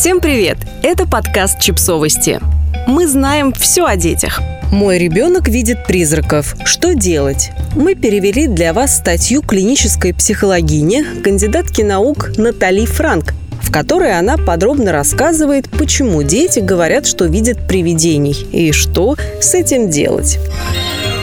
Всем привет! Это подкаст «Чипсовости». Мы знаем все о детях. Мой ребенок видит призраков. Что делать? Мы перевели для вас статью клинической психологини, кандидатки наук Натали Франк, в которой она подробно рассказывает, почему дети говорят, что видят привидений и что с этим делать.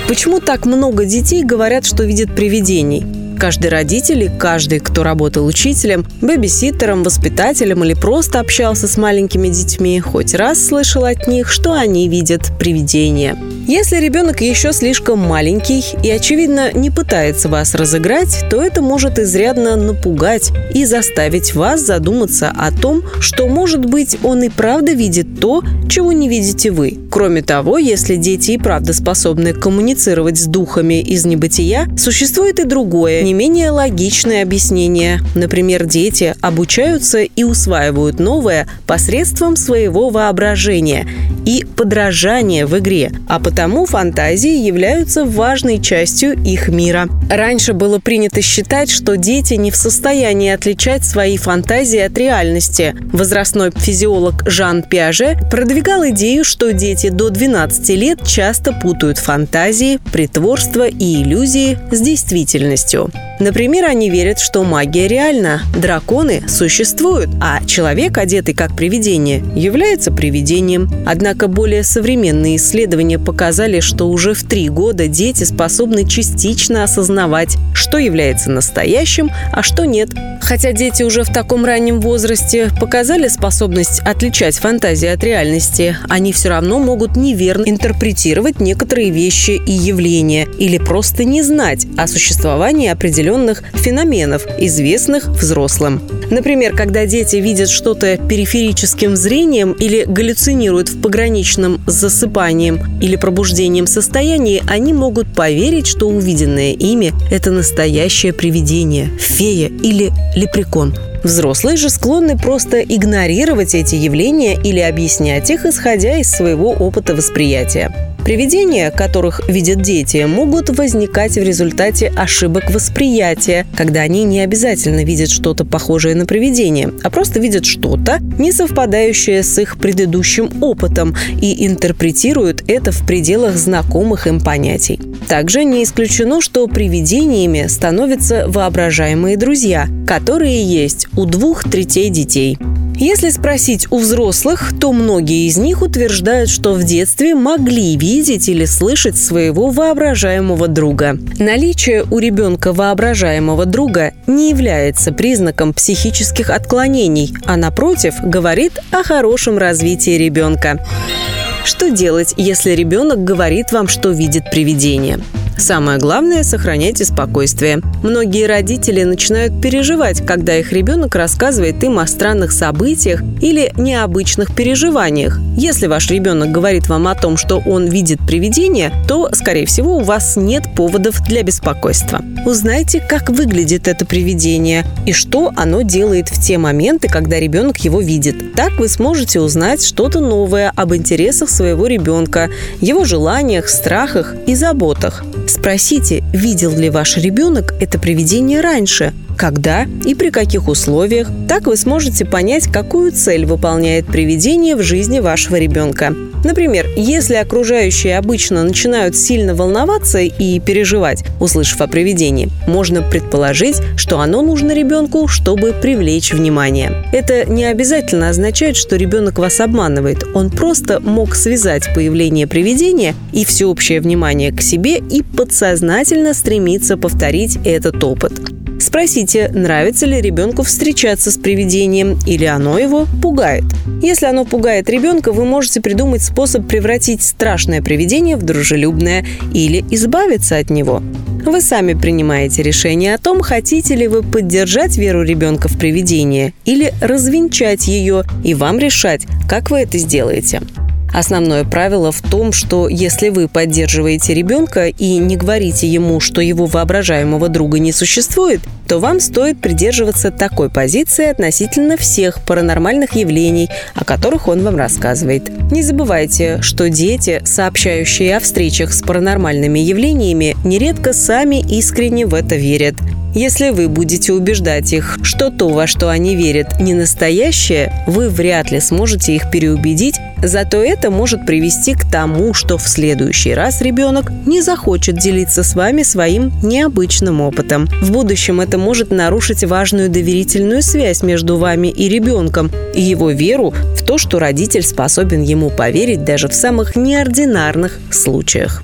Почему так много детей говорят, что видят привидений? Каждый родитель и каждый, кто работал учителем, бэбиситером, воспитателем или просто общался с маленькими детьми, хоть раз слышал от них, что они видят привидения. Если ребенок еще слишком маленький и, очевидно, не пытается вас разыграть, то это может изрядно напугать и заставить вас задуматься о том, что, может быть, он и правда видит то, чего не видите вы. Кроме того, если дети и правда способны коммуницировать с духами из небытия, существует и другое, не менее логичное объяснение. Например, дети обучаются и усваивают новое посредством своего воображения и подражания в игре, а потому фантазии являются важной частью их мира. Раньше было принято считать, что дети не в состоянии отличать свои фантазии от реальности. Возрастной физиолог Жан Пиаже продвигал идею, что дети до 12 лет часто путают фантазии, притворство и иллюзии с действительностью. Например, они верят, что магия реальна, драконы существуют, а человек, одетый как привидение, является привидением. Однако более современные исследования показали, что уже в три года дети способны частично осознавать, что является настоящим, а что нет. Хотя дети уже в таком раннем возрасте показали способность отличать фантазии от реальности, они все равно могут неверно интерпретировать некоторые вещи и явления или просто не знать о существовании определенных определенных феноменов, известных взрослым. Например, когда дети видят что-то периферическим зрением или галлюцинируют в пограничном с засыпанием или пробуждением состоянии, они могут поверить, что увиденное ими – это настоящее привидение, фея или лепрекон. Взрослые же склонны просто игнорировать эти явления или объяснять их, исходя из своего опыта восприятия. Привидения, которых видят дети, могут возникать в результате ошибок восприятия, когда они не обязательно видят что-то похожее на привидение, а просто видят что-то, не совпадающее с их предыдущим опытом, и интерпретируют это в пределах знакомых им понятий. Также не исключено, что привидениями становятся воображаемые друзья, которые есть у двух третей детей. Если спросить у взрослых, то многие из них утверждают, что в детстве могли видеть или слышать своего воображаемого друга. Наличие у ребенка воображаемого друга не является признаком психических отклонений, а напротив говорит о хорошем развитии ребенка. Что делать, если ребенок говорит вам, что видит привидение? Самое главное – сохраняйте спокойствие. Многие родители начинают переживать, когда их ребенок рассказывает им о странных событиях или необычных переживаниях. Если ваш ребенок говорит вам о том, что он видит привидение, то, скорее всего, у вас нет поводов для беспокойства. Узнайте, как выглядит это привидение и что оно делает в те моменты, когда ребенок его видит. Так вы сможете узнать что-то новое об интересах своего ребенка, его желаниях, страхах и заботах. Спросите, видел ли ваш ребенок это привидение раньше, когда и при каких условиях. Так вы сможете понять, какую цель выполняет привидение в жизни вашего ребенка. Например, если окружающие обычно начинают сильно волноваться и переживать, услышав о привидении, можно предположить, что оно нужно ребенку, чтобы привлечь внимание. Это не обязательно означает, что ребенок вас обманывает. Он просто мог связать появление привидения и всеобщее внимание к себе и подсознательно стремиться повторить этот опыт. Спросите, нравится ли ребенку встречаться с привидением или оно его пугает. Если оно пугает ребенка, вы можете придумать способ превратить страшное привидение в дружелюбное или избавиться от него. Вы сами принимаете решение о том, хотите ли вы поддержать веру ребенка в привидение или развенчать ее, и вам решать, как вы это сделаете. Основное правило в том, что если вы поддерживаете ребенка и не говорите ему, что его воображаемого друга не существует, то вам стоит придерживаться такой позиции относительно всех паранормальных явлений, о которых он вам рассказывает. Не забывайте, что дети, сообщающие о встречах с паранормальными явлениями, нередко сами искренне в это верят. Если вы будете убеждать их, что то, во что они верят, не настоящее, вы вряд ли сможете их переубедить, зато это может привести к тому, что в следующий раз ребенок не захочет делиться с вами своим необычным опытом. В будущем это может нарушить важную доверительную связь между вами и ребенком и его веру в то, что родитель способен ему поверить даже в самых неординарных случаях.